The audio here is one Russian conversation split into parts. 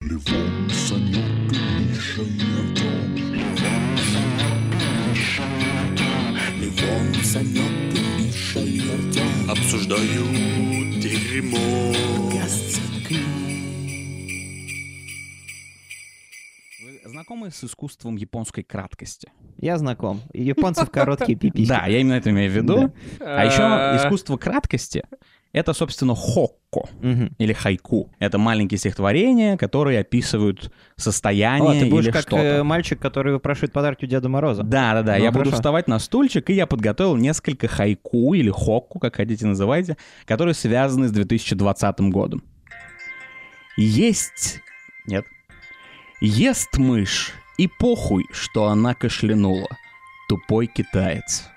Левон, Санек и Миша и Артем. Левон, Санек и Миша и Артем. Обсуждают дерьмо. Вы знакомы с искусством японской краткости? Я знаком. Японцев короткие пиписьки. Да, я именно это имею в виду. А еще искусство краткости — это, собственно, хокко Мгм. или хайку. Это маленькие стихотворения, которые описывают состояние О, ты будешь или как что-то. э, мальчик, который выпрашивает подарки у Деда Мороза. Да, да, да. Ну, я буду хорошо. вставать на стульчик, и я подготовил несколько хайку или хокку, как хотите называйте, которые связаны с 2020 годом. Есть... Нет. Ест мышь, и похуй, что она кашлянула. Тупой китаец.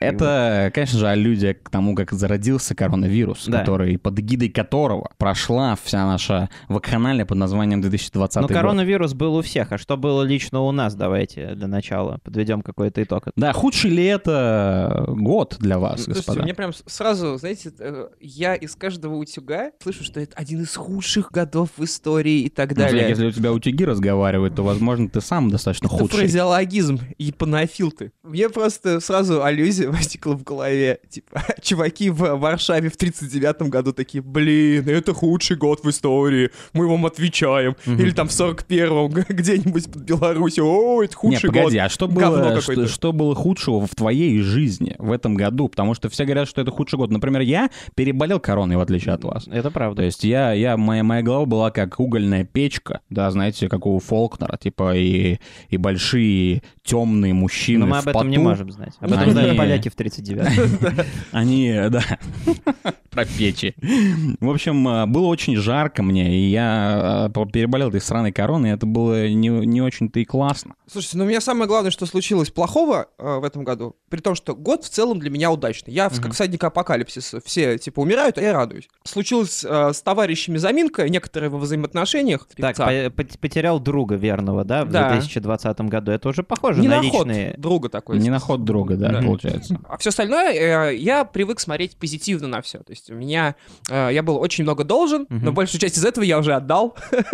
Это, конечно же, аллюзия к тому, как зародился коронавирус, Да. который, под гидой которого прошла вся наша вакханалия под названием 2020 Но год. коронавирус был у всех. А что было лично у нас? Давайте для начала подведем какой-то итог. Да, худший ли это год для вас, Слушайте, господа? мне прям сразу, знаете, э, я из каждого утюга слышу, что это один из худших годов в истории и так Ну, далее. если у тебя утюги разговаривают, то, возможно, ты сам достаточно Это худший. фразеологизм, японофил ты. Мне просто сразу аллюзия возникла в голове. Типа, чуваки в Варшаве в 39 году такие, блин, это худший год в истории, мы вам отвечаем. Или там в 41-м где-нибудь под Беларусью, о, это Нет, худший погоди, год. а что было, что, что было худшего в твоей жизни в этом году? Потому что все говорят, что это худший год. Например, я переболел короной, в отличие от вас. Это То правда. есть я, я, моя, моя голова была как угольная печка, да, знаете, как у Фолкнера, типа, и, и большие темные мужчины Но мы об этом не поту. можем знать. Об этом знают поляки в 39 Они, да, про печи. В общем, э, было очень жарко мне, и я э, переболел этой сраной короной, это было не, не очень-то и классно. Слушайте, ну у меня самое главное, что случилось плохого э, в этом году, при том, что год в целом для меня удачный. Я в- как всадник апокалипсиса, все типа умирают, а я радуюсь. Случилось э, с товарищами заминка, некоторые во взаимоотношениях. Так, по- потерял друга верного, да, в Да. 2020 году. Это уже похоже не на на ход личные... друга такой. Не на ход друга, да, Да. получается. А все остальное э, я привык смотреть позитивно на все. То есть у меня э, я был очень много должен, но большую часть из этого я уже отдал.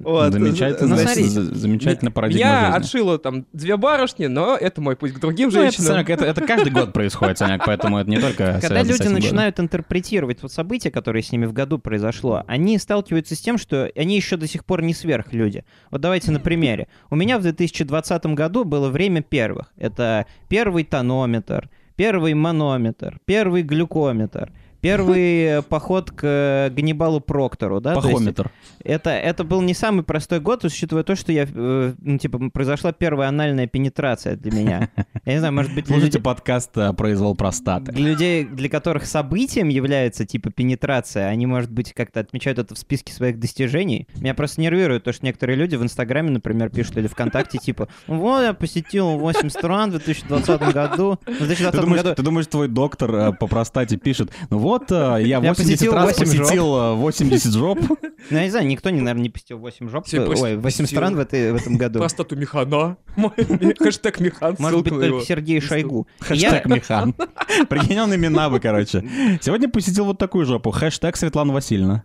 Вот. Замечательно, Ну, замечательно парадигма жизни. отшило там две барышни, но это мой путь к другим Ну, это, женщинам. Это, это каждый год происходит, Санек, поэтому это не только Когда люди годом. начинают интерпретировать вот события, которые с ними в году произошло, они сталкиваются с тем, что они еще до сих пор не сверхлюди. Вот давайте на примере. У меня в 2020 году было время первых. Это первый тонометр, первый манометр, первый глюкометр, первый э, поход к э, Ганнибалу Проктору, да? Пахометр. это, это был не самый простой год, учитывая то, что я, э, ну, типа, произошла первая анальная пенетрация для меня. Я не знаю, может быть, Слушайте людей- подкаст «Произвол простаты». для людей, для которых событием является типа пенетрация, они, может быть, как-то отмечают это в списке своих достижений. Меня просто нервирует то, что некоторые люди в Инстаграме, например, пишут или ВКонтакте, типа, вот я посетил 8 стран в 2020 году. В 2020 Ты думаешь, году... ты думаешь, твой доктор по простате пишет, ну вот, э, я 80 посетил раз 8 жоп». посетил э, 80 жоп. Ну, я не знаю, никто, не, наверное, не посетил 8 жоп, просто ой, 8 посетил. стран в, этом году. Простату механа. Хэштег механ. Может быть, только. Сергей Шойгу. Хэштег Михан. Прикинь, он имена бы, короче. Сегодня посетил вот такую жопу. Хэштег Светлана Васильевна.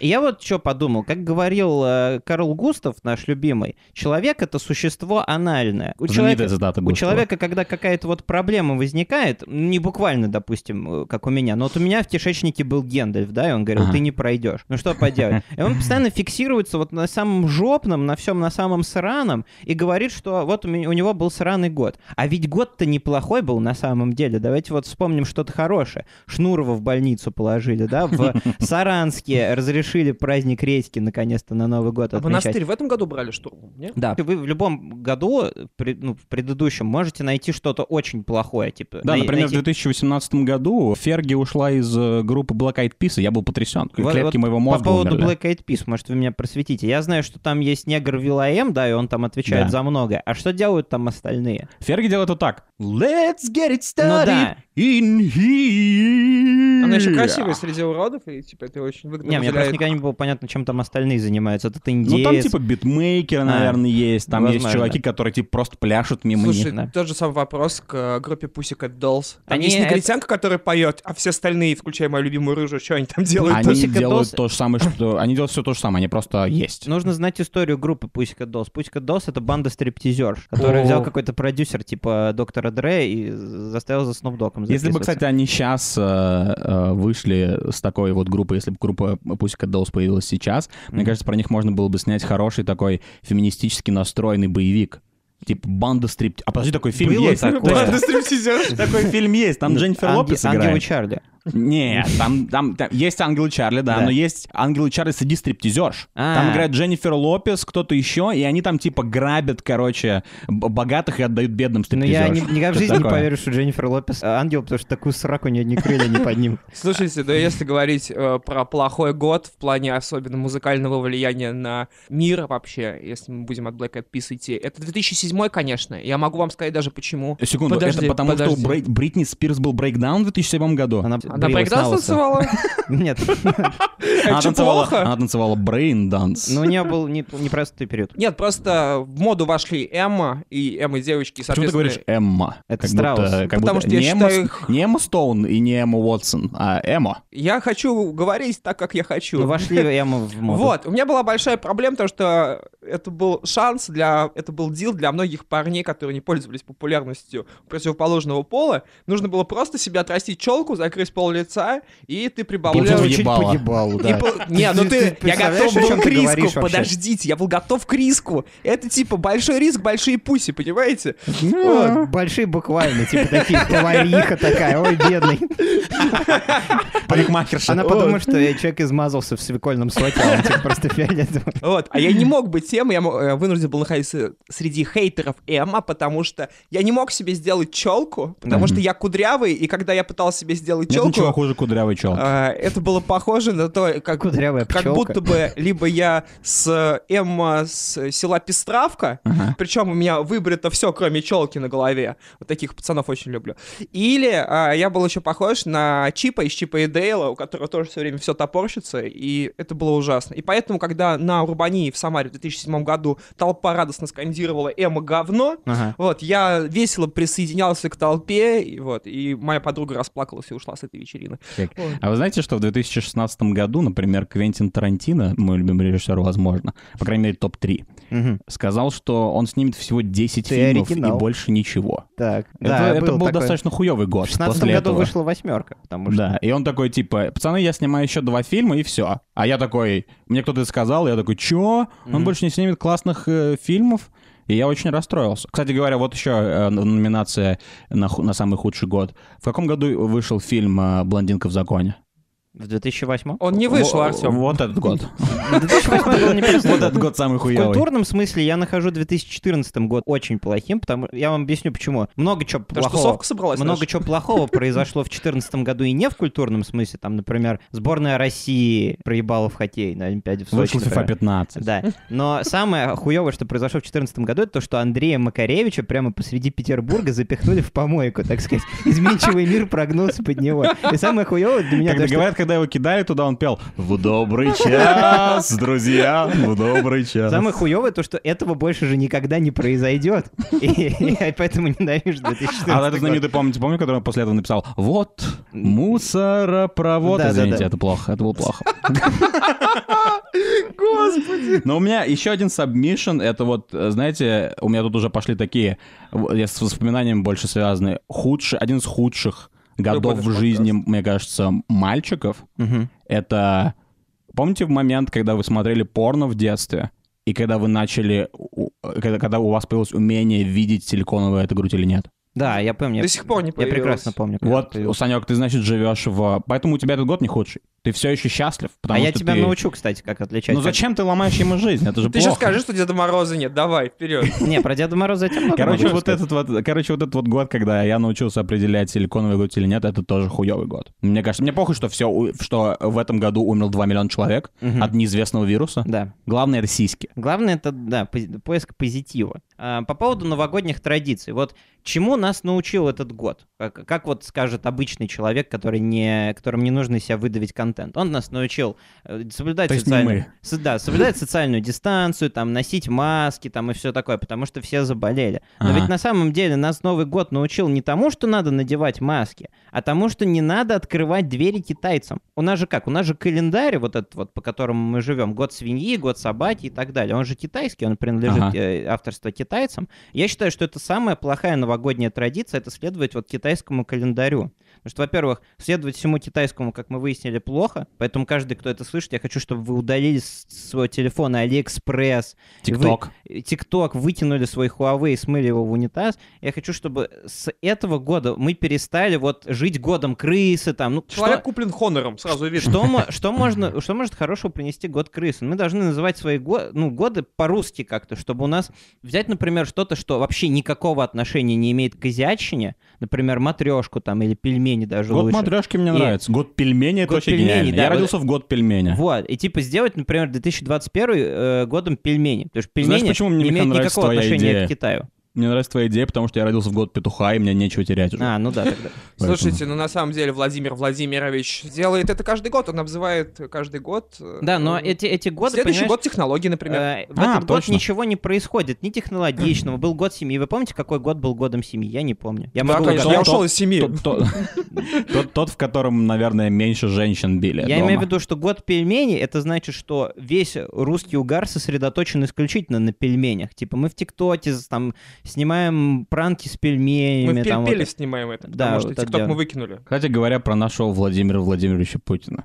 И я вот что подумал, как говорил э, Карл Густав, наш любимый, человек — это существо анальное. У человека, у человека, когда какая-то вот проблема возникает, не буквально, допустим, э, как у меня, но вот у меня в кишечнике был Гендальф, да, и он говорил, Ага. ты не пройдешь. Ну что поделать? И он постоянно фиксируется вот на самом жопном, на всем на самом сраном, и говорит, что вот у, меня- у него был сраный год. А ведь год-то неплохой был на самом деле. Давайте вот вспомним что-то хорошее. Шнурова в больницу положили, да, в Саранске разрешили праздник редьки наконец-то на Новый год А отмечать. монастырь в этом году брали штурмом, не? Да, вы в любом году, при- ну, в предыдущем, можете найти что-то очень плохое, типа... Да, най- например, в найти- 2018 году Ферги ушла из э, группы Black Eyed Peas, и я был потрясен. Вот- Клетки вот моего По мозга поводу умерли. Black Eyed Peas, может, вы меня просветите. Я знаю, что там есть негр Вилаем, да, и он там отвечает Да. за многое. А что делают там остальные? Ферги делает вот так. Let's get it Ну started да. in here. Она еще красивая среди уродов, и типа это очень выгодно Не, мне просто. Просто никогда не было понятно, чем там остальные занимаются. Вот это Ну, индеец. там типа битмейкеры, наверное, есть. Там есть возможно. чуваки, которые типа просто пляшут мимо Слушай, них. да. тот же самый вопрос к э, группе Pussycat Dolls. Там Они есть это- негритянка, которая поет, а все остальные, включая мою любимую рыжую, что они там делают? Они Pussycat делают Dolls- то же самое, что... Они делают все то же самое, они просто есть. Нужно знать историю группы Pussycat Dolls. Pussycat Dolls — это банда стриптизерш, который О. взял какой-то продюсер типа доктора Дре и заставил за Snoop Если бы, кстати, они сейчас вышли с такой вот группой, если бы группа Pussycat Dolls появилась сейчас, мне Мгм. кажется, про них можно было бы снять хороший такой феминистически настроенный боевик. Типа банда стрип... А подожди, такой фильм Было есть. такое. Банда стриптизерш. Такой фильм есть, там Дженнифер Лопес Ангелы играет. Чарли. Нет, там, там, там есть Ангелы Чарли, да, Да. но есть Ангелы Чарли среди стриптизерш. А. Там играет Дженнифер Лопес, кто-то еще, и они там типа грабят, короче, богатых и отдают бедным Но Ну, я стриптизерш. ни- никогда в Что жизни не поверю, что Дженнифер Лопес ангел, потому что такую сраку ни одни крылья не поднимут. Слушайте, да если говорить э, про плохой год в плане особенно музыкального влияния на мир вообще, если мы будем от Black Eyed Peas идти, это 2007, конечно. Я могу вам сказать даже почему. Секунду, Подожди, это потому что у подожди. Брей- Бритни Спирс был breakdown в 2007 году? Она, Она на лысо. танцевала? Нет, Она танцевала, она танцевала брейк-данс. ну у нее был не- непростой период. Нет, просто в моду вошли Эмма и Эмма девочки, Почему ты говоришь Эмма? Это Страус. Потому что я не Эмма считаю их- Не Эмма Стоун и не Эмма Уотсон, а Эмма. Я хочу говорить так, как я хочу. Ну вошли Эмма в моду. Вот, у меня была большая проблема, потому что это был шанс для, это был дил для многих парней, которые не пользовались популярностью противоположного пола. Нужно было просто себе отрастить челку, закрыть пол лица, и ты прибавлял... Получил чуть ебало. по ебалу, И да. по- Не, ну Ты- я готов был к риску, подождите, я был готов к риску. Это типа большой риск, большие пуси, понимаете? Вот, большие буквально, типа такие, повариха такая, ой, бедный. Парикмахерша. Она подумает, что я человек измазался в свекольном соке, а он типа просто фиолетовый. Вот, а я не мог быть тем, я э, вынужден был находиться среди хейтеров Эмма, потому что я не мог себе сделать челку, потому что я кудрявый, и когда я пытался себе сделать Нет челку, хуже кудрявой челки. а, это было похоже на то, как, Кудрявая как пчелка. будто бы либо я с Эмма с села Пестравка, Ага. причем у меня выбрито все, кроме челки на голове. Вот таких пацанов очень люблю. Или а, я был еще похож на Чипа из Чипа и Дейла, у которого тоже все время все топорщится, и это было ужасно. И поэтому, когда на Урбании в Самаре в 2007 году толпа радостно скандировала «Эма говно», Ага. вот, я весело присоединялся к толпе, и вот, и моя подруга расплакалась и ушла с этой вечерины. Так. А вы знаете, что в 2016 году, например, Квентин Тарантино, мой любимый режиссер, возможно, по крайней мере, топ-3, Мгм. сказал, что он снимет всего 10 Ты фильмов оригинал. и больше ничего. Так, это да, это был, такой. достаточно хуевый год. В 16 после году этого. вышла восьмерка, потому что... Да, и он такой, типа, пацаны, я снимаю еще два фильма, и все. А я такой, мне кто-то сказал, я такой, чё? Он Мгм. больше не снимет классных э, фильмов? И я очень расстроился. Кстати говоря, вот еще э, номинация на, на самый худший год. В каком году вышел фильм э, «Блондинка в законе»? В 2008? Он не вышел, Во- Артем. Вот этот год. 2008 был непростой Вот этот год самый В хуёвый. культурном смысле я нахожу 2014 год очень плохим, потому я вам объясню почему. Много чего Потому что плохого. тусовка собралась. Много наша. чего плохого произошло в 2014 году и не в культурном смысле. Там, например, сборная России проебала в хоккей на Олимпиаде в Сочи. Вышел FIFA например. 15. Да, но самое хуевое, что произошло в 2014 году, это то, что Андрея Макаревича прямо посреди Петербурга запихнули в помойку, так сказать. Изменчивый мир прогнулся под него. И самое хуевое для меня, Когда то, что говорят, когда его кидали туда, он пел «В добрый час, друзья, в добрый час». Самое хуевое то, что этого больше же никогда не произойдет. И, поэтому ненавижу 2014 А этот знаменитый, помните, помню, который он после этого написал «Вот, мусоропровод». Извините, это плохо, это было плохо. Господи. Но у меня еще один submission, это вот, знаете, у меня тут уже пошли такие, я с воспоминаниями больше связаны, худший, один из худших годов в жизни, мне кажется, мальчиков, это... Помните в момент, когда вы смотрели порно в детстве? И когда вы начали, когда, когда у вас появилось умение видеть, силиконовая это грудь или нет? Да, я помню. До сих пор не Я появилось. прекрасно помню. Вот. Санек, ты, значит, живешь в... Поэтому у тебя этот год не худший. Ты все еще счастлив, А потому я что тебя ты- научу, кстати, как отличать. Ну как- зачем ты ломаешь ему жизнь? Это же Ты сейчас скажи, что Деда Мороза нет. Давай, вперед. Не, про Деда Мороза я тебе много Короче, вот этот вот, короче, вот этот вот год, когда я научился определять, силиконовый грудь или нет, это тоже хуёвый год. Мне кажется, мне похуй, что все, что в этом году умер 2 миллиона человек от неизвестного вируса. Да. Главное это сиськи. Главное это, да, поиск позитива. А, по поводу новогодних традиций. Вот чему нас научил этот год? Как, как вот скажет обычный человек, который не, которому не нужно себя выдавить контент. Он нас научил э, соблюдать То социальную... С- да, соблюдать социальную дистанцию, там, носить маски, там, и все такое, потому что все заболели. Но Ага. ведь на самом деле нас Новый год научил не тому, что надо надевать маски, а тому, что не надо открывать двери китайцам. У нас же как? У нас же календарь вот этот вот, по которому мы живем, год свиньи, год собаки и так далее. Он же китайский, он принадлежит Ага. э, авторство китайцам. Я считаю, что это самая плохая новогодняя традиция, это следовать вот китайскому календарю. Потому что, во-первых, следовать всему китайскому, как мы выяснили, плохо, поэтому каждый, кто это слышит, я хочу, чтобы вы удалили с своего телефона Алиэкспресс, ТикТок. ТикТок, вытянули свой Huawei и смыли его в унитаз. Я хочу, чтобы с этого года мы перестали вот жить годом крысы, там, ну, Человек что- куплен Honor ом, сразу видно. что, что, можно, что может хорошего принести год крысы? Мы должны называть свои го- ну, годы по-русски как-то, чтобы у нас взять, например, что-то, что вообще никакого отношения не имеет к азиатчине, например, матрешку там или пельмени даже Год лучше. матрешки мне И- нравится. Год пельменей это Год вообще пельменей, гениально. да, Я вот- родился в год пельменя. Вот, и типа сделать, например, 2021 э, годом пельменей. Потому что пельмени Знаешь, почему мне, не имеют никакого отношения идея? к Китаю. Мне нравится твоя идея, потому что я родился в год петуха, и мне нечего терять уже. А, ну да, тогда. Поэтому- Слушайте, ну на самом деле Владимир Владимирович делает это каждый год, он обзывает каждый год. э, Да, но эти, эти годы, Следующий год технологий, например. э, в А, этот год точно. ничего не происходит, ни технологичного. Был год семьи. Вы помните, какой год был годом семьи? Я не помню. Я да, могу конечно, я ушел тот- из семьи. Тот, в котором, наверное, меньше женщин били Я имею в виду, что год пельменей, это значит, что весь русский угар сосредоточен исключительно на пельменях. Типа мы в ТикТоке там снимаем пранки с пельменями. Мы в там вот это. снимаем это, Да, потому что вот ТикТок мы выкинули. Кстати говоря, про нашего Владимира Владимировича Путина.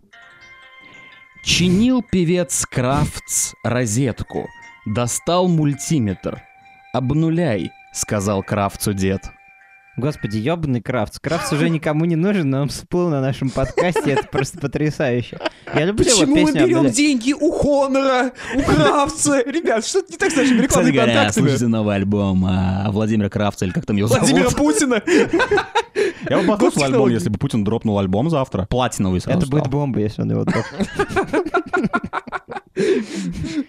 Чинил певец Крафтс розетку, достал мультиметр. «Обнуляй», — сказал Крафтсу дед. Господи, ебаный Крафтс. Крафтс уже никому не нужен, но он всплыл на нашем подкасте, это просто потрясающе. Я люблю его Почему мы берем деньги у Хонора, у Кравца? Ребят, что-то не так с нашими рекламными контактами? слушайте новый альбом а, Владимира Крафтса, или как там его Владимира зовут. Путина. Я бы послушал альбом, если бы Путин дропнул альбом завтра. Платиновый сразу Это будет бомба, если он его дропнет.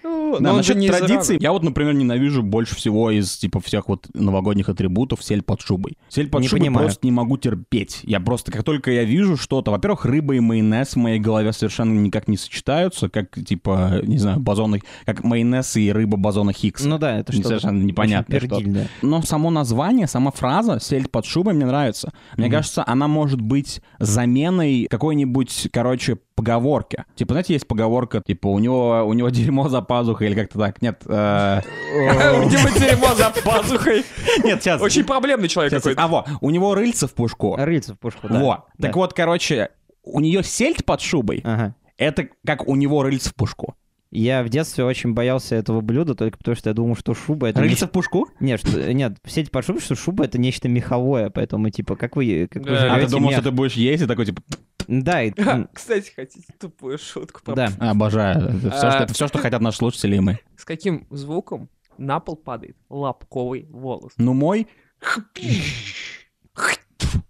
Ну, Да, насчет традиций, я вот, например, ненавижу больше всего из типа всех вот новогодних атрибутов сель под шубой. Сель под Не шубой понимаю. просто не могу терпеть. Я просто, как только я вижу что-то, во-первых, рыба и майонез в моей голове совершенно никак не сочетаются, как типа, не знаю, бозоны, как майонез и рыба бозона Хиггса. Ну да, это что Совершенно непонятно что. Пердильное. Но само название, сама фраза «сель под шубой» мне нравится. Мне кажется, она может быть заменой какой-нибудь, короче, поговорки. Типа, знаете, есть поговорка, типа, у него, у него дерьмо за пазухой или как-то так. Нет, э, Где-то дерьмо за пазухой. нет, сейчас. Очень проблемный человек какой-то. А, во, у него рыльца в пушку. Рыльца в пушку, да. Во. Так вот, короче, у нее сельдь под шубой. Ага. Это как у него рыльца в пушку. Я в детстве очень боялся этого блюда, только потому что я думал, что шуба это... Рыльца в пушку? не- Нет, что, нет, сеть по шубе, что шуба это нечто меховое, поэтому, типа, как вы, как вы Да. А ты думал, мех? что ты будешь есть и такой, типа, Да, и- Кстати, хотите тупую шутку? да. обожаю. Это все, А. что, это все, что хотят наши слушатели и мы. С каким звуком на пол падает лобковый волос? Ну, мой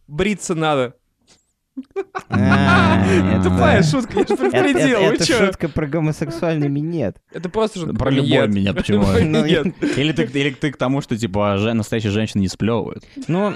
Бриться надо. А, это- Тупая шутка, я же Это, предупредил, это- шутка про гомосексуальный минет. Это просто шутка Про любой минет. меня, почему? Ну. Или ты, к тому, что, типа, настоящие женщины не сплевывают. Ну,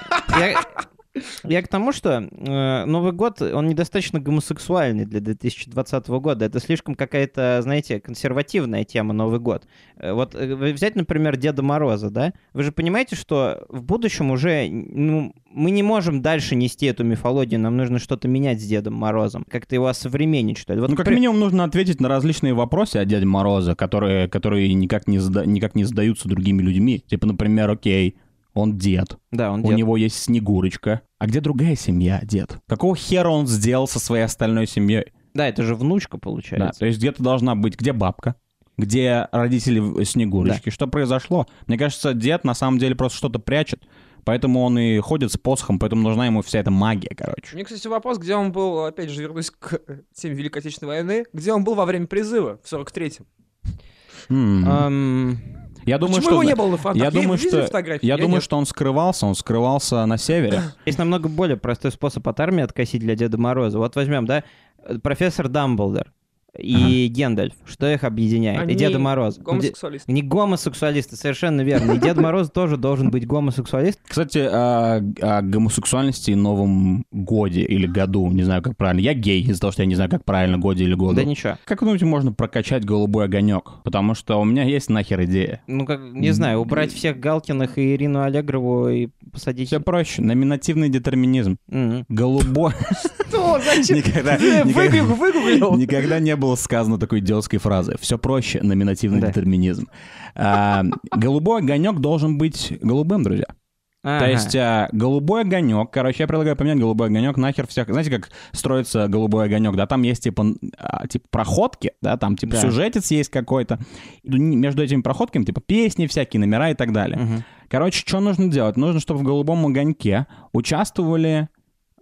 я, к тому, что э, Новый год, он недостаточно гомосексуальный для 2020 года. Это слишком какая-то, знаете, консервативная тема Новый год. Э, Вот э, взять, например, Деда Мороза, да? Вы же понимаете, что в будущем уже, ну, мы не можем дальше нести эту мифологию, нам нужно что-то менять с Дедом Морозом. Как-то его осовременить, что ли. Вот, ну, как при- минимум, нужно ответить на различные вопросы о Дяде Мороза, которые, которые никак, не зада- никак не задаются другими людьми. Типа, например, окей, он дед, Да, он у дед. него есть Снегурочка. А где другая семья, дед? Какого хера он сделал со своей остальной семьей? Да, это же внучка, Да, получается. то есть где-то должна быть, где бабка? Где родители Снегурочки? Что произошло? Мне кажется, дед на самом деле просто что-то прячет. Поэтому он и ходит с посохом, поэтому нужна ему вся эта магия, короче. Мне, кстати, вопрос, где он был, опять же, вернусь к теме Великой Отечественной войны, где он был во время призыва в 43-м? М. Ам, Я думаю, Почему что... его не было на фронтах? Я думаю, видели что, фотографии? я думаю, нет. что он скрывался, он скрывался на севере. Есть намного более простой способ от армии откосить для Деда Мороза. Вот возьмем, да, э, профессор Дамблдор. И Гендальф. Что их объединяет? Они И Деда Мороз. Гомосексуалисты. Не гомосексуалисты, совершенно верно. И Дед Мороз тоже должен быть гомосексуалист. Кстати, о, о гомосексуальности и Новом годе или году, не знаю, как правильно. Я гей из-за того, что я не знаю, как правильно, годе или году. Да ничего. Как вы думаете, можно прокачать голубой огонек? Потому что у меня есть нахер идея. Ну, как, не знаю, убрать всех Галкиных и Ирину Аллегрову и посадить... Все проще. Номинативный детерминизм. Голубой... Что? Зачем? Никогда, никогда не было сказано такой идиотской фразы. Все проще, номинативный Да. детерминизм. А, голубой огонек должен быть голубым, друзья. То Ага. есть а, голубой огонек, короче, я предлагаю поменять голубой огонек нахер всех. Знаете, как строится голубой огонек? Да, там есть типа, а, типа проходки, да, там типа Да. сюжетец есть какой-то. И н- Между этими проходками типа песни всякие, номера и так далее. Мгм. Короче, что нужно делать? Нужно, чтобы в голубом огоньке участвовали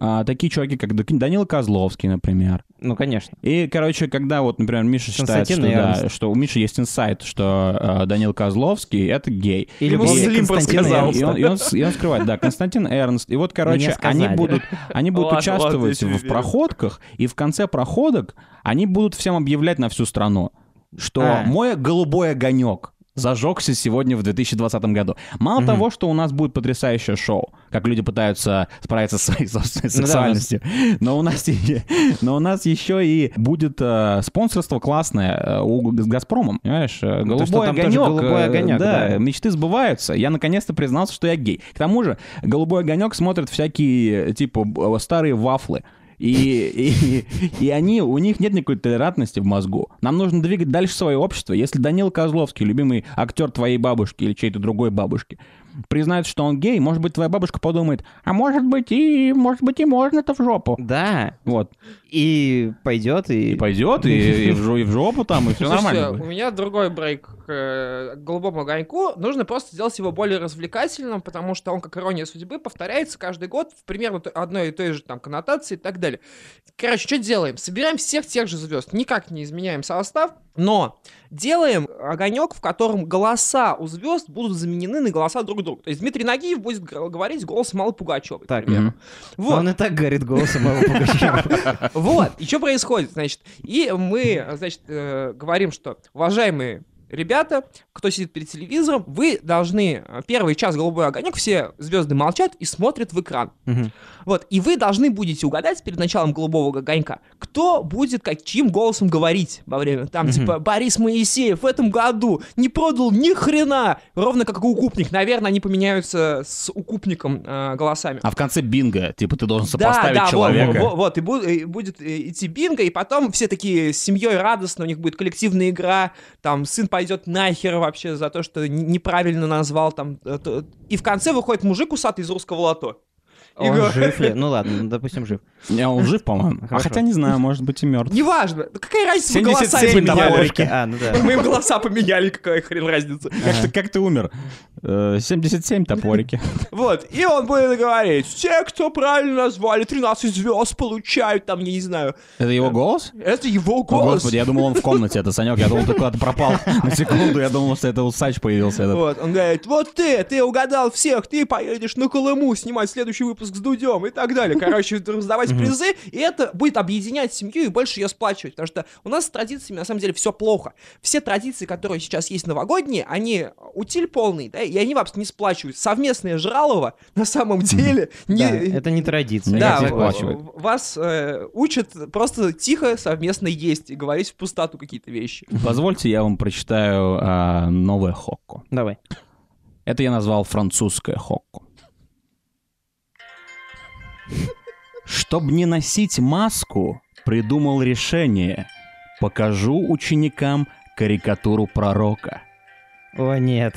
а, такие чуваки, как Данил Козловский, например. Ну, конечно. И, короче, когда вот, например, Миша считает, что, да, что у Миши есть инсайт, что э, Данил Козловский — это гей. Или Ему Слим подсказал. И он, и он и он скрывает, да, Константин Эрнст. И вот, короче, они будут, они будут Ладно, участвовать ладно, в проходках, и в конце проходок они будут всем объявлять на всю страну, что А. мой голубой огонек зажегся сегодня в 2020 году. Мало Мгм. того, что у нас будет потрясающее шоу, как люди пытаются справиться со своей собственной Ну да, но у нас но у нас еще и будет э, спонсорство классное э, у, с Газпромом, понимаешь? Э, Ну, то, Голубой тоже огонек. голубой э, огонек, да, да. мечты сбываются. Я наконец-то признался, что я гей. К тому же, голубой огонек смотрят всякие, типа, старые вафлы. И, и, и они, у них нет никакой толерантности в мозгу. Нам нужно двигать дальше свое общество. Если Данил Козловский, любимый актер твоей бабушки или чьей-то другой бабушки, признает, что он гей, может быть, твоя бабушка подумает, а может быть и, может быть, и можно-то в жопу. Да. Вот. И пойдет, и... И пойдет, и, и в, жо- и в жопу там, и все Слушайте, нормально. у меня другой брейк к э, голубому огоньку. Нужно просто сделать его более развлекательным, потому что он, как ирония судьбы, повторяется каждый год в примерно одной и той же там коннотации и так далее. Короче, что делаем? Собираем всех тех же звезд, никак не изменяем состав, но делаем огонек, в котором голоса у звезд будут заменены на голоса друг друга. То есть Дмитрий Нагиев будет говорить голосом Аллы Пугачевой. Так, Мгм. Вот. Он и так говорит голосом Аллы Пугачевой. Вот, и что происходит, значит, и мы, значит, э, говорим, что, уважаемые ребята, кто сидит перед телевизором, вы должны, э, первый час «Голубой огонек», все звезды молчат и смотрят в экран. Мгм. Вот, и вы должны будете угадать перед началом «Голубого огонька», кто будет каким голосом говорить во время, там, Мгм. типа, Борис Моисеев в этом году не продал ни хрена, ровно как и укупник. Наверное, они поменяются с укупником э, голосами. А в конце бинго, типа, ты должен сопоставить да, да, человека. Вот, вот, вот, и, бу- и будет э, идти бинго, и потом все такие с семьей радостно, у них будет коллективная игра, там сын пойдет нахер вообще за то, что неправильно назвал там. э, И в конце выходит мужик усатый из русского лото. Он говорит- жив ли? Ну ладно, ну, допустим, жив. Не, он жив, по-моему. А Хорошо. хотя не знаю, может быть и мертв. Неважно, ну какая разница, мы голоса 77 поменяли. топорики. А, ну да. Мы им голоса поменяли, какая хрен разница. Как ты, как ты умер? Э, 77 топорики. Вот, и он будет говорить, те, кто правильно назвали, 13 звезд получают, там, я не знаю. Это его голос? Это его О, голос. господи, я думал, он в комнате, это Санек. Я думал, ты куда-то пропал на секунду. Я думал, что это усач появился. этот. Вот, он говорит, вот ты, ты угадал всех, ты поедешь на Колыму снимать следующий выпуск с Дудем и так далее. Короче, раздавать призы, и это будет объединять семью и больше ее сплачивать, потому что у нас с традициями на самом деле все плохо. Все традиции, которые сейчас есть новогодние, они утиль полный, да, и они вообще не сплачивают. Совместное жралово на самом деле не... Да, это не традиция. Да, вас э, учат просто тихо совместно есть и говорить в пустоту какие-то вещи. Позвольте, я вам прочитаю а, новое хокко. Давай. Это я назвал французское хокко. Чтобы не носить маску, придумал решение. Покажу ученикам карикатуру пророка. О, нет.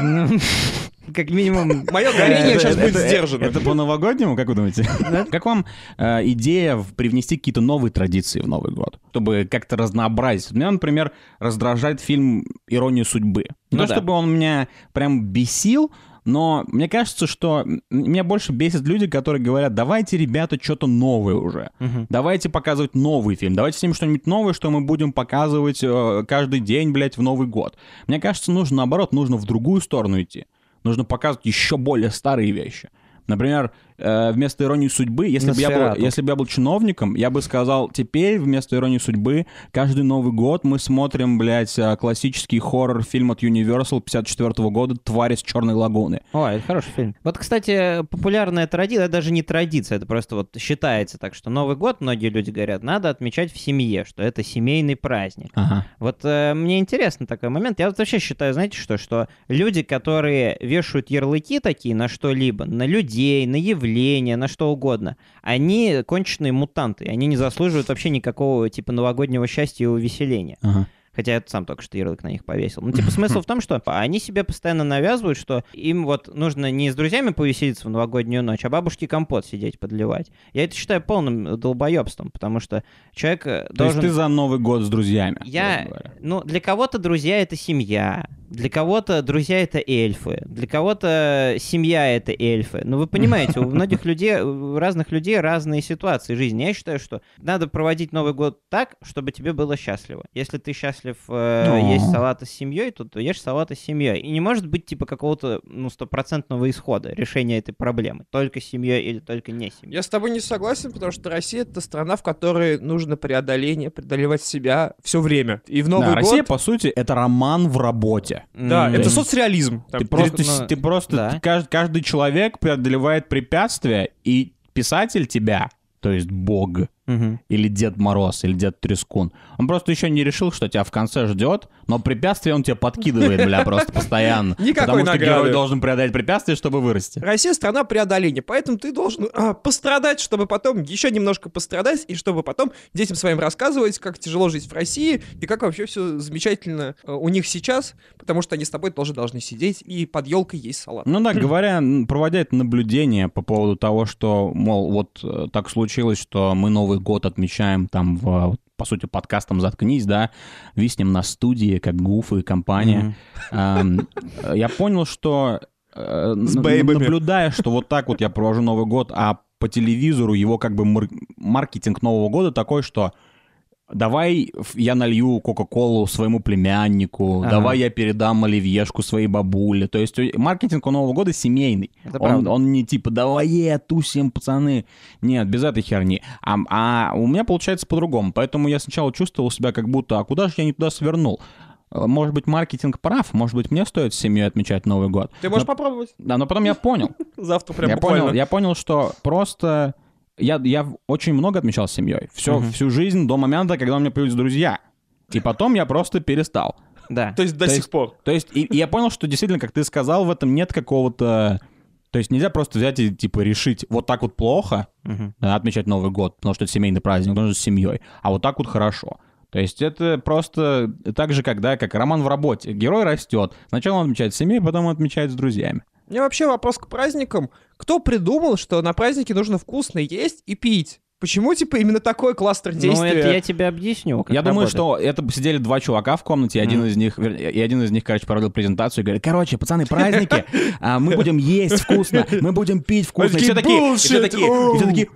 Ну, как минимум... Мое горение сейчас будет это- сдержано. Это по-новогоднему, как вы думаете? Как вам э, идея привнести какие-то новые традиции в Новый год? Чтобы как-то разнообразить. Меня, например, раздражает фильм «Ирония судьбы». Не Ну то, да. чтобы он меня прям бесил, но мне кажется, что меня больше бесят люди, которые говорят, давайте, ребята, что-то новое уже. Мгм. Давайте показывать новый фильм. Давайте снимем что-нибудь новое, что мы будем показывать э, каждый день, блядь, в Новый год. Мне кажется, нужно наоборот, нужно в другую сторону идти. Нужно показывать еще более старые вещи. Например, вместо иронии судьбы, если бы, я был, если бы я был чиновником, я бы сказал, теперь вместо иронии судьбы каждый Новый год мы смотрим, блядь, э, классический хоррор-фильм от Universal 54 года «Твари с черной лагуны». О, это хороший фильм. Вот, кстати, популярная традиция, это даже не традиция, это просто вот считается так, что Новый год, многие люди говорят, надо отмечать в семье, что это семейный праздник. Ага. Вот э, мне интересно такой момент. Я вот вообще считаю, знаете что, что люди, которые вешают ярлыки такие на что-либо, на людей, на явления, на что угодно, они конченые мутанты, они не заслуживают вообще никакого типа новогоднего счастья и увеселения. Ага. Хотя я сам только что ярлык на них повесил. Ну, типа, смысл в том, что они себе постоянно навязывают, что им вот нужно не с друзьями повеселиться в новогоднюю ночь, а бабушке компот сидеть подливать. Я это считаю полным долбоебством, потому что человек э, То должен... есть ты за Новый год с друзьями? Я, ну, для кого-то друзья это семья, для кого-то друзья это эльфы, для кого-то семья это эльфы. Ну, вы понимаете, у многих людей, у разных людей разные ситуации жизни. Я считаю, что надо проводить Новый год так, чтобы тебе было счастливо. Если ты счастлив э, Ну. есть салаты с семьей, то, то ешь салаты с семьей. И не может быть типа какого-то ну стопроцентного исхода решения этой проблемы. Только семьей или только не семьей. Я с тобой не согласен, потому что Россия — это страна, в которой нужно преодоление, преодолевать себя все время. И в Новый Да, год... Россия, по сути, это роман в работе. Да, М, это соцреализм. Там Ты просто, ну, ты, просто да. ты кажд- каждый человек преодолевает препятствия, и писатель тебя, то есть Бог, мгм. или Дед Мороз, или Дед Трескун, он просто еще не решил, что тебя в конце ждет, но препятствия он тебе подкидывает, бля, просто постоянно. Никакой Потому что герой должен преодолеть препятствия, чтобы вырасти. Россия страна преодоления, поэтому ты должен а, пострадать, чтобы потом еще немножко пострадать, и чтобы потом детям своим рассказывать, как тяжело жить в России, и как вообще все замечательно э, у них сейчас, потому что они с тобой тоже должны сидеть и под елкой есть салат. Ну да, говоря, н- проводя это наблюдение по поводу того, что, мол, вот э, так случилось, что мы Новый год отмечаем там в по сути, подкастом «Заткнись», да, виснем на студии, как Гуф и компания. Эм, э, Я понял, что э, С бейбами. наблюдая, что вот так вот я провожу Новый год, а по телевизору его как бы мар- маркетинг Нового года такой, что давай я налью Кока-Колу своему племяннику, Ага. давай я передам оливьешку своей бабуле. То есть э, маркетинг у Нового года семейный. Это Он, правда. он не типа давай е, тусим, пацаны. Нет, без этой херни. А, а у меня получается по-другому. Поэтому я сначала чувствовал себя как будто, а куда же я не туда свернул? Э, Может быть, маркетинг прав, может быть, мне стоит с семьей отмечать Новый год. Ты можешь попробовать Да, но потом я понял. завтра прям я буквально. понял, я понял, что просто я, я очень много отмечал с семьей. Все, Мгм. всю жизнь до момента, когда у меня появились друзья. И потом я просто перестал. Да. То есть до То сих есть- пор. То есть, и, и я понял, что действительно, как ты сказал, в этом нет какого-то... То есть нельзя просто взять и, типа, решить, вот так вот плохо да, отмечать Новый год, потому что это семейный праздник, потому что с семьей, а вот так вот хорошо. То есть это просто так же, когда, как роман в работе. Герой растет. Сначала он отмечает с семьей, потом он отмечает с друзьями. У меня вообще вопрос к праздникам. Кто придумал, что на празднике нужно вкусно есть и пить? Почему, типа, именно такой кластер Ну, действия? это я тебе объясню. как Я думаю, работает. что это сидели два чувака в комнате, и один Мгм. из них, и один из них, короче, проводил презентацию и говорит, короче, пацаны, праздники, а, мы будем есть вкусно, мы будем пить вкусно. И все такие, и все «Bullshit, такие, и все оу». такие,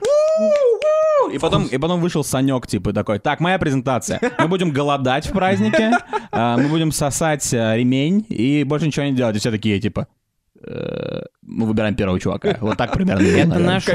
«У-у-у». и потом, и потом вышел Санек, типа, такой, так, моя презентация. Мы будем голодать в празднике, а, мы будем сосать а, ремень и больше ничего не делать. И все такие, типа, «Э, мы выбираем первого чувака. Вот так примерно. Это наше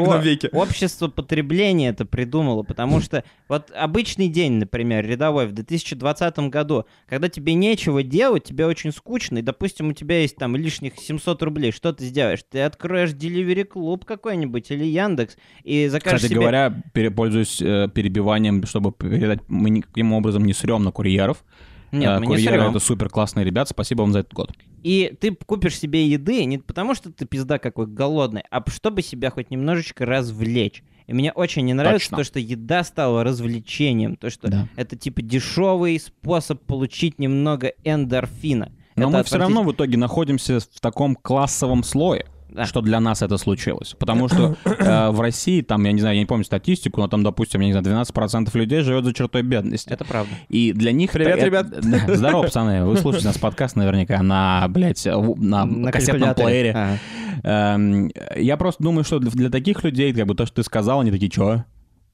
общество потребления это придумало, потому что вот обычный день, например, рядовой в 2020 году, когда тебе нечего делать, тебе очень скучно, и, допустим, у тебя есть там лишних 700 рублей, что ты сделаешь? Ты откроешь Delivery Club какой-нибудь или Яндекс и закажешь Кстати себе... говоря, пользуюсь э, перебиванием, чтобы передать, мы никаким образом не срем на курьеров. Нет, Э, мы не Курьеры это супер классные ребята, спасибо вам за этот год. И ты купишь себе еды не потому, что ты пизда какой голодный, а чтобы себя хоть немножечко развлечь. И мне очень не нравится Точно. то, что еда стала развлечением, то, что Да. это типа дешевый способ получить немного эндорфина. Но Это мы все равно в итоге находимся в таком классовом слое, Да. что для нас это случилось. Потому что э, в России, там, я не знаю, я не помню статистику, но там, допустим, я не знаю, 12% людей живет за чертой бедности. Это правда. И для них... Привет, это- ребят. Да, Здорово, пацаны. Вы слушаете нас подкаст наверняка на, блядь, в- на, кассетном плеере. Ага. Эм, Я просто думаю, что для, для таких людей, как бы то, что ты сказал, они такие, чё?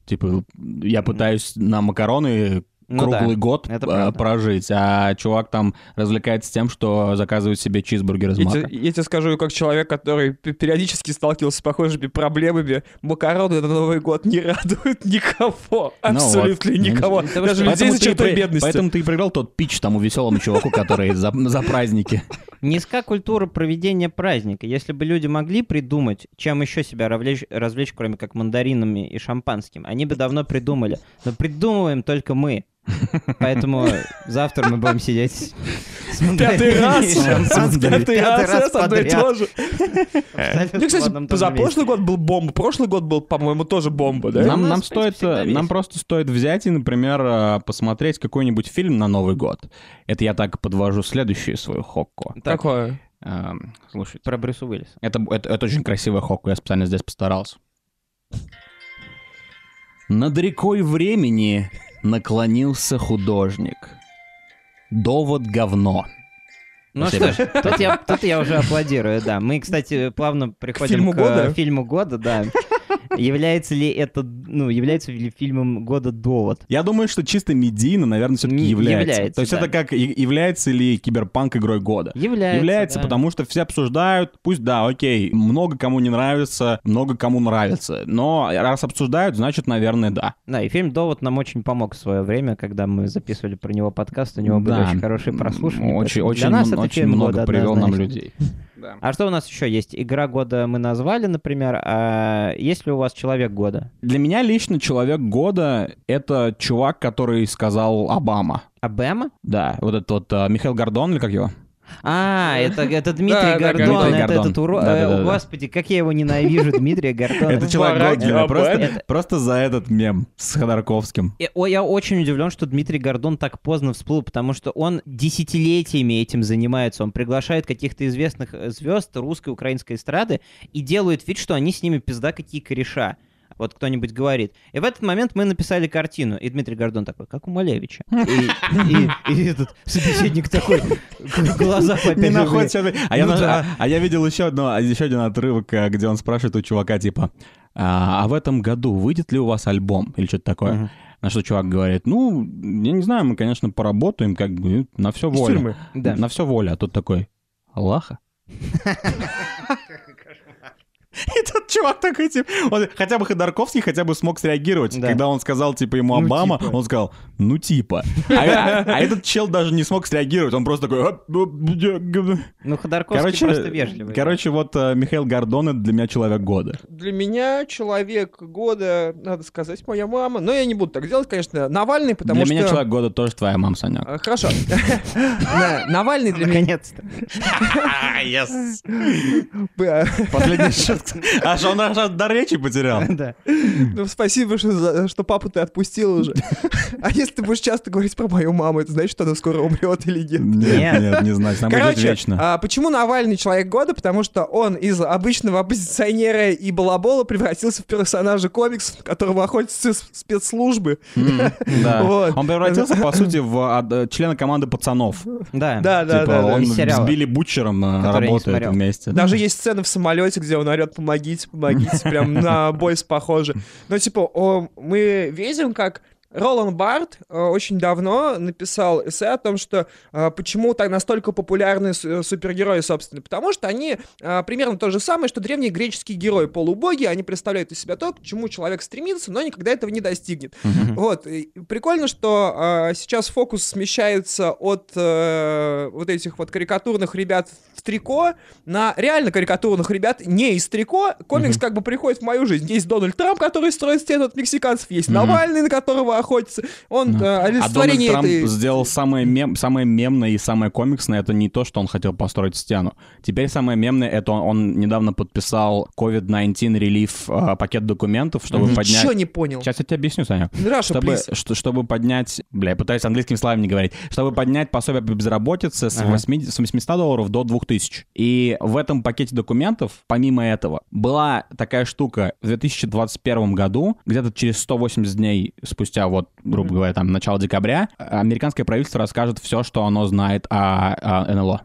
Типа, я пытаюсь на макароны Ну да, круглый год это э, правда. прожить, а чувак там развлекается тем, что заказывает себе чизбургер из Я мака. тебе, я тебе скажу, как человек, который периодически сталкивался с похожими проблемами, макароны на Новый год не радуют никого. Ну Абсолютно вот. никого. Потому Даже людей поэтому за ты чертой бедности. Поэтому ты и проиграл тот пич тому веселому чуваку, который за, за праздники. Низка культура проведения праздника. Если бы люди могли придумать, чем еще себя развлечь, развлечь, кроме как мандаринами и шампанским, они бы давно придумали. Но придумываем только мы. Поэтому завтра мы будем сидеть с Пятый раз! Пятый раз одно и то же. Ну, кстати, позапрошлый месте. год был бомба, прошлый год был, по-моему, тоже бомба, да? Нам, стоит, э, нам просто стоит взять и, например, э, посмотреть какой-нибудь фильм на Новый год. Это я так подвожу следующую свою хокку. Такое. Эм, слушайте, Про Брюса Уиллиса. это, это, это очень красивая хокку, я специально здесь постарался. Над рекой времени наклонился художник. Довод говно. Ну Спасибо. что ж, тут я, тут я уже аплодирую, да. Мы, кстати, плавно приходим фильму к, года? фильму года, да. Является ли это, ну, является ли фильмом года довод? Я думаю, что чисто медийно, наверное, все-таки является. является, То есть да. это как, является ли киберпанк игрой года? Является. Является, да. потому что все обсуждают, пусть да, окей, много кому не нравится, много кому нравится, но раз обсуждают, значит, наверное, да. Да, и фильм «Довод» нам очень помог в свое время, когда мы записывали про него подкаст, у него были Да. очень хорошие прослушивания. Очень, очень, для нас м- это очень много года привел нам однозначно. людей. А что у нас еще есть? Игра года мы назвали, например. А есть ли у вас человек года? Для меня лично человек года — это чувак, который сказал Обама. Обама? Да, вот этот вот а, Михаил Гордон, или как его? А, это, это Дмитрий Да, да, Гордон, это этот урод. Да-да-да-да. Господи, как я его ненавижу, Дмитрия Гордона. Это человек Обама. просто, за этот мем с Ходорковским. Я очень удивлен, что Дмитрий Гордон так поздно всплыл, потому что он десятилетиями этим занимается. Он приглашает каких-то известных э, звезд русской, украинской эстрады и делает вид, что они с ними пизда какие кореша. Вот кто-нибудь говорит. И в этот момент мы написали картину. И Дмитрий Гордон такой, как у Малевича. И, и- и этот собеседник такой, глаза Не А, я Ну да. а- а я видел еще, одно, еще один отрывок, а, где он спрашивает у чувака, типа, а, а в этом году выйдет ли у вас альбом? Или что-то такое. На что чувак говорит, ну, я не знаю, мы, конечно, поработаем, как бы, на все воля. Да. На все воля. А тут такой, Аллаха? И тот чувак такой, типа, он хотя бы Ходорковский хотя бы смог среагировать. Да. Когда он сказал, типа, ему Ну, Обама, типа. он сказал, ну, типа. А, а этот чел даже не смог среагировать, он просто такой... «А, ну, бля, г-». Ну, Ходорковский Короче, просто вежливый. короче, вот э, Михаил Гордон — это для меня человек года. Для меня человек года, надо сказать, моя мама. Но я не буду так делать, конечно. Навальный, потому для что... меня человек года тоже твоя мама, Санек. А, Хорошо. На- Навальный для меня... Наконец-то. Последний шут. Аж он аж до речи потерял. Да. Ну, спасибо, что, что папу ты отпустил уже. А если ты будешь часто говорить про мою маму, это значит, что она скоро умрет или нет? Нет, Нет. не знаю, нам будет Короче, вечно. а почему Навальный человек года? Потому что он из обычного оппозиционера и балабола превратился в персонажа комиксов, которого охотятся спецслужбы. Да. Вот. Он превратился, по сути, в э, члена команды пацанов. Да. Да, да, Типа, да. да. он Из с Билли Бутчером не работает вместе. Даже есть сцена в самолете, где он орет «помогите, помогите», прям на бойс похоже. Но типа о, мы видим, как Ролан Барт э, очень давно написал эссе о том, что э, почему так настолько популярны э, супергерои, собственно. Потому что они примерно то же самое, что древние греческие герои, полубоги, они представляют из себя то, к чему человек стремится, но никогда этого не достигнет. Вот. и прикольно, что сейчас фокус смещается от вот этих вот карикатурных ребят в трико на реально карикатурных ребят не из трико. Комикс как бы приходит в мою жизнь. Есть Дональд Трамп, который строит стену от мексиканцев, есть. Навальный, на которого охотится. Он Да. э, А Дональд олицетворение Трамп этой... сделал самое, мем, самое мемное и самое комиксное, это не то, что он хотел построить стену. Теперь самое мемное, это он, он недавно подписал COVID-19 релиф э, пакет документов, чтобы поднять... Ничего не понял. Сейчас я тебе объясню, Саня. Раша, Чтобы, что- чтобы поднять... Бля, я пытаюсь английскими словами не говорить. Чтобы поднять пособие по безработице с, Ага. 80, с 800 долларов до 2000. И в этом пакете документов, помимо этого, была такая штука в 2021 году, где-то через 180 дней спустя, вот, грубо говоря, там, начало декабря, американское правительство расскажет все, что оно знает о, о НЛО.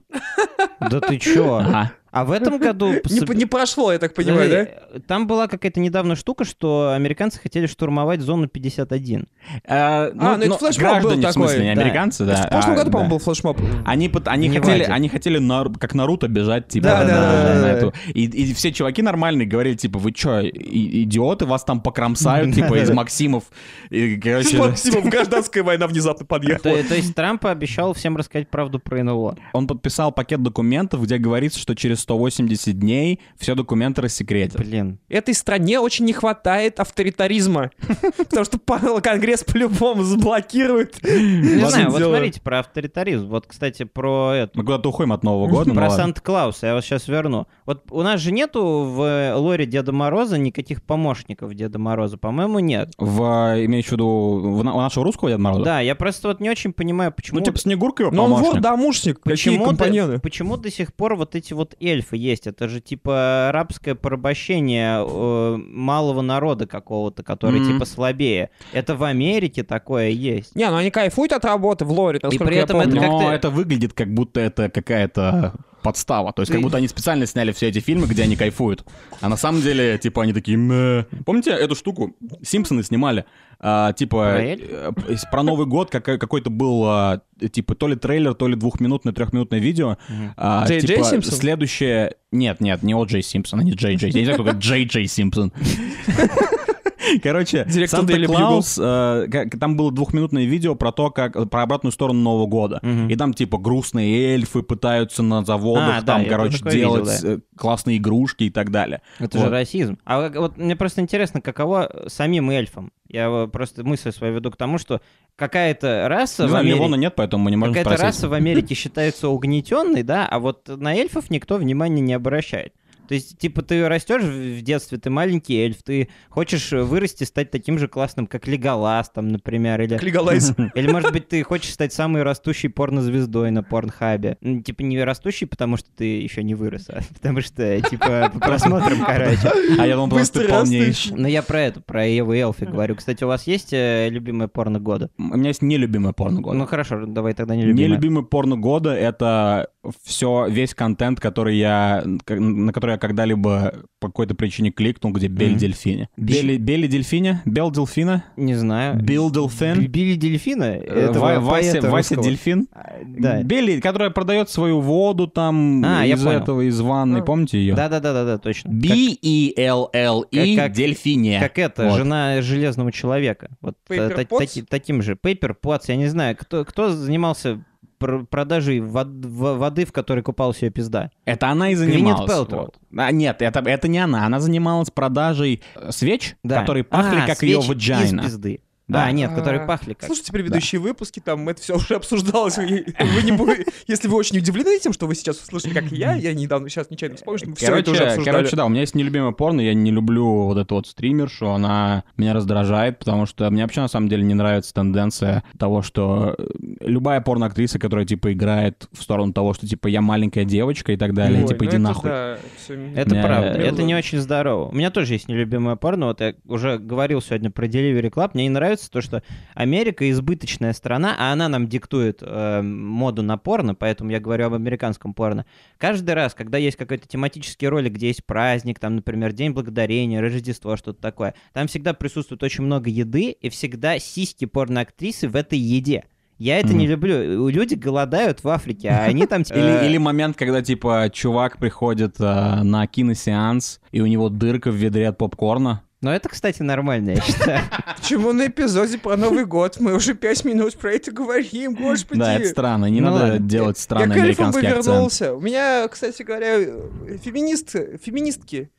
Да ты чё? Ага. А в этом году... Не, прошло, я так понимаю, да? Там была какая-то недавно штука, что американцы хотели штурмовать зону 51. Э, А, ну это ну, флешмоб был в смысле, такой, не американцы, да. В прошлом а, году, по-моему, был флешмоб. Они, они хотели, они хотели как Наруто бежать, типа, Да, на- да, на- да, на эту. И, и все чуваки нормальные говорили, типа, вы чё, идиоты, вас там покромсают, типа, из Максимов. И, короче, Максимов, гражданская война внезапно подъехала. То, то есть Трамп обещал всем рассказать правду про НЛО. он подписал пакет документов, где говорится, что через 180 дней все документы рассекретят. Блин. Этой стране очень не хватает авторитаризма. Потому что Конгресс по-любому заблокирует. Не знаю, вот смотрите, про авторитаризм. Вот, кстати, про это. Мы куда-то уходим от Нового года, ну про ладно. Санта-Клауса, я вас сейчас верну. Вот у нас же нету в лоре Деда Мороза никаких помощников Деда Мороза. По-моему, нет. В, в виду, в на- у нашего русского Деда Мороза? Да, я просто вот не очень понимаю, почему... Ну, типа, Снегурка его Но он помощник. вор-домушник. Какие Почему, компаньоны? почему до сих пор вот эти вот эльфы есть? Это же типа рабское порабощение э, малого народа какого-то, который Мгм. типа слабее. Это в Америке такое есть. Не, ну они кайфуют от работы в лоре, насколько при я этом помню. это Но как-то- это выглядит, как будто это какая-то подстава. То есть, как будто они специально сняли все эти фильмы, где они кайфуют. А на самом деле, типа, они такие... «Мэ». Помните эту штуку? Симпсоны снимали. а, типа, Про э, про Новый год какой- какой-то был, а, типа, то ли трейлер, то ли двухминутное, трехминутное видео. А, Джей Джей типа, Симпсон? Следующее... Нет, нет, не О. Джей Симпсон, а не Джей Джей. Я не знаю, кто Джей Джей Симпсон. Короче, Санта-Клаус, э, там было двухминутное видео про то, как про обратную сторону Нового года. И там, типа, грустные эльфы пытаются на заводах А, там, короче, видел, делать да. э, классные игрушки и так далее. Это Вот. же расизм. А вот- мне просто интересно, каково самим эльфам? Я просто мысль свою веду к тому, что какая-то раса Не в знаю, Америке... Нет, поэтому мы не можем Какая-то раса в Америке считается угнетенной, да, а вот на эльфов никто внимания не обращает. То есть, типа, ты растешь в детстве, ты маленький эльф, ты хочешь вырасти, стать таким же классным, как Леголас, там, например, или... Легалайз. Или, может быть, ты хочешь стать самой растущей порнозвездой на порнхабе. Ну, Типа, не растущей, потому что ты еще не вырос, а потому что, типа, по просмотрам, короче. А я думал, просто ты растущий. Но я про это, про Еву Элфи говорю. Кстати, у вас есть э, любимое порно года? У меня есть нелюбимое порно года. Ну, хорошо, давай тогда не любимое. Нелюбимый порно года — это все, весь контент, который я, на который я когда-либо по какой-то причине кликнул, где Бель Мгм. Дельфине. Би- Бели, Бели Дельфине? Бел Дельфина? Не знаю. Билл Б- Дельфин? Билли Дельфина? Э, Это Ва- Вася, Вася Дельфин? Да. Бели, которая продает свою воду там А, из этого, из ванны, А. помните ее? Да-да-да-да, точно. Как- B-E-L-L-E Как- как- Дельфине. Как это, Вот. жена Железного Человека. Вот э, таки- таким же. Paper Potts, я не знаю, кто, кто занимался продажей вод- воды, в которой купалась ее пизда? Это она и занималась. Вот. А, нет, это, это не она. Она занималась продажей свеч, Да. которые пахли А, как ее ваджайна. из пизды. Да. Нет, которые А, пахли как... Слушайте предыдущие выпуски, там это все уже обсуждалось. Вы вы не будете- Если вы очень удивлены тем, что вы сейчас услышали, как и я, я недавно сейчас нечаянно вспомнил, что мы все это уже Короче, обсуждали. короче, да, у меня есть нелюбимое порно, я не люблю вот эту вот стримершу, она меня раздражает, потому что мне вообще на самом деле не нравится тенденция того, что э, любая порноактриса, которая типа играет в сторону того, что типа я маленькая девочка и так далее, Ой, типа ну иди это нахуй. да, всё Это правда, э, это не очень здорово. У меня тоже есть нелюбимое порно. Вот я уже говорил сегодня про Delivery Club. Мне не нравится то, что Америка избыточная страна, а она нам диктует э, моду на порно, поэтому я говорю об американском порно. Каждый раз, когда есть какой-то тематический ролик, где есть праздник, там, например, День Благодарения, Рождество, что-то такое, там всегда присутствует очень много еды, и всегда сиськи порноактрисы в этой еде. Я это не Мгм. люблю. Люди голодают в Африке, а они там... Или, э, или момент, когда, типа, чувак приходит э, на киносеанс, и у него дырка в ведре от попкорна. Но это, кстати, нормально, я считаю. Почему на эпизоде про Новый год мы уже пять минут про это говорим, господи. Да, это странно, не Ну надо делать Я странный американский акцент. вернулся. У меня, кстати говоря, феминист, феминистки,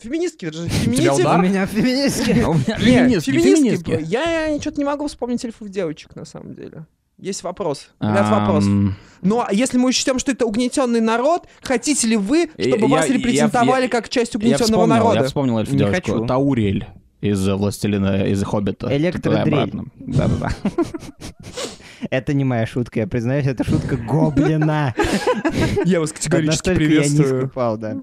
феминистки, даже? У меня феминистки. У меня Нет, феминистки, феминистки. феминистки. Я что-то не могу вспомнить эльфов девочек, на самом деле. Есть вопрос. Ряд вопросов. Ам, Ну, а если мы учтем, что это угнетенный народ, хотите ли вы, чтобы Я- вас репрезентовали я- как часть угнетенного народа? я вспомнил эльфу Не девочку. хочу. Тауриэль из «Властелина», из «Хоббита». Электродрель. Обратно. Да-да-да. Это не моя шутка, я признаюсь, это шутка гоблина. Я вас категорически Настолько я низко приветствую. упал, да.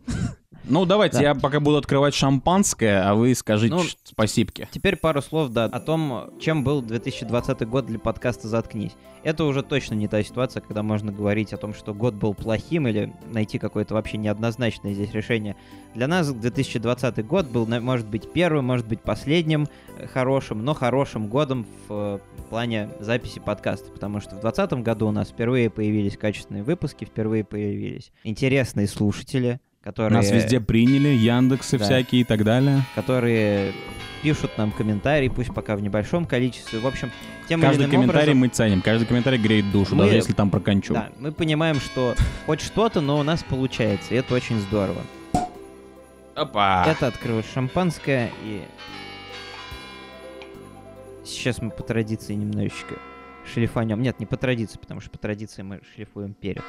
Ну, давайте, Да. я пока буду открывать шампанское, а вы скажите Ну, спасибки. Теперь пару слов, да, о том, чем был 2020 год для подкаста «Заткнись». Это уже точно не та ситуация, когда можно говорить о том, что год был плохим или найти какое-то вообще неоднозначное здесь решение. Для нас 2020 год был, может быть, первым, может быть, последним э, хорошим, но хорошим годом в э, плане записи подкаста, потому что в 2020 году у нас впервые появились качественные выпуски, впервые появились интересные слушатели, которые... Нас везде приняли, Яндексы Да. всякие и так далее. которые пишут нам комментарии, пусть пока в небольшом количестве. В общем, тем или Каждый иным комментарий образом, мы ценим, каждый комментарий греет душу, Мы- даже если там про кончу. да, мы понимаем, что хоть что-то, но у нас получается, и это очень здорово. Опа! Это открылось шампанское, и сейчас мы по традиции немножечко шлифанем. Нет, не по традиции, потому что по традиции мы шлифуем перед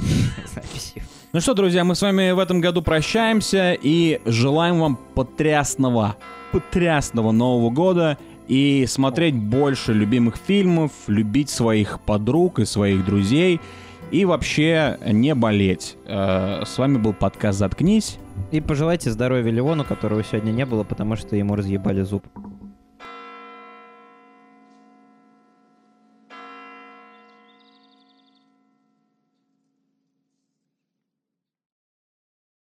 записью. Ну что, друзья, мы с вами в этом году прощаемся и желаем вам потрясного, потрясного Нового года и смотреть больше любимых фильмов, любить своих подруг и своих друзей и вообще не болеть. Э, С вами был подкаст «Заткнись». И пожелайте здоровья Леону, которого сегодня не было, потому что ему разъебали зуб.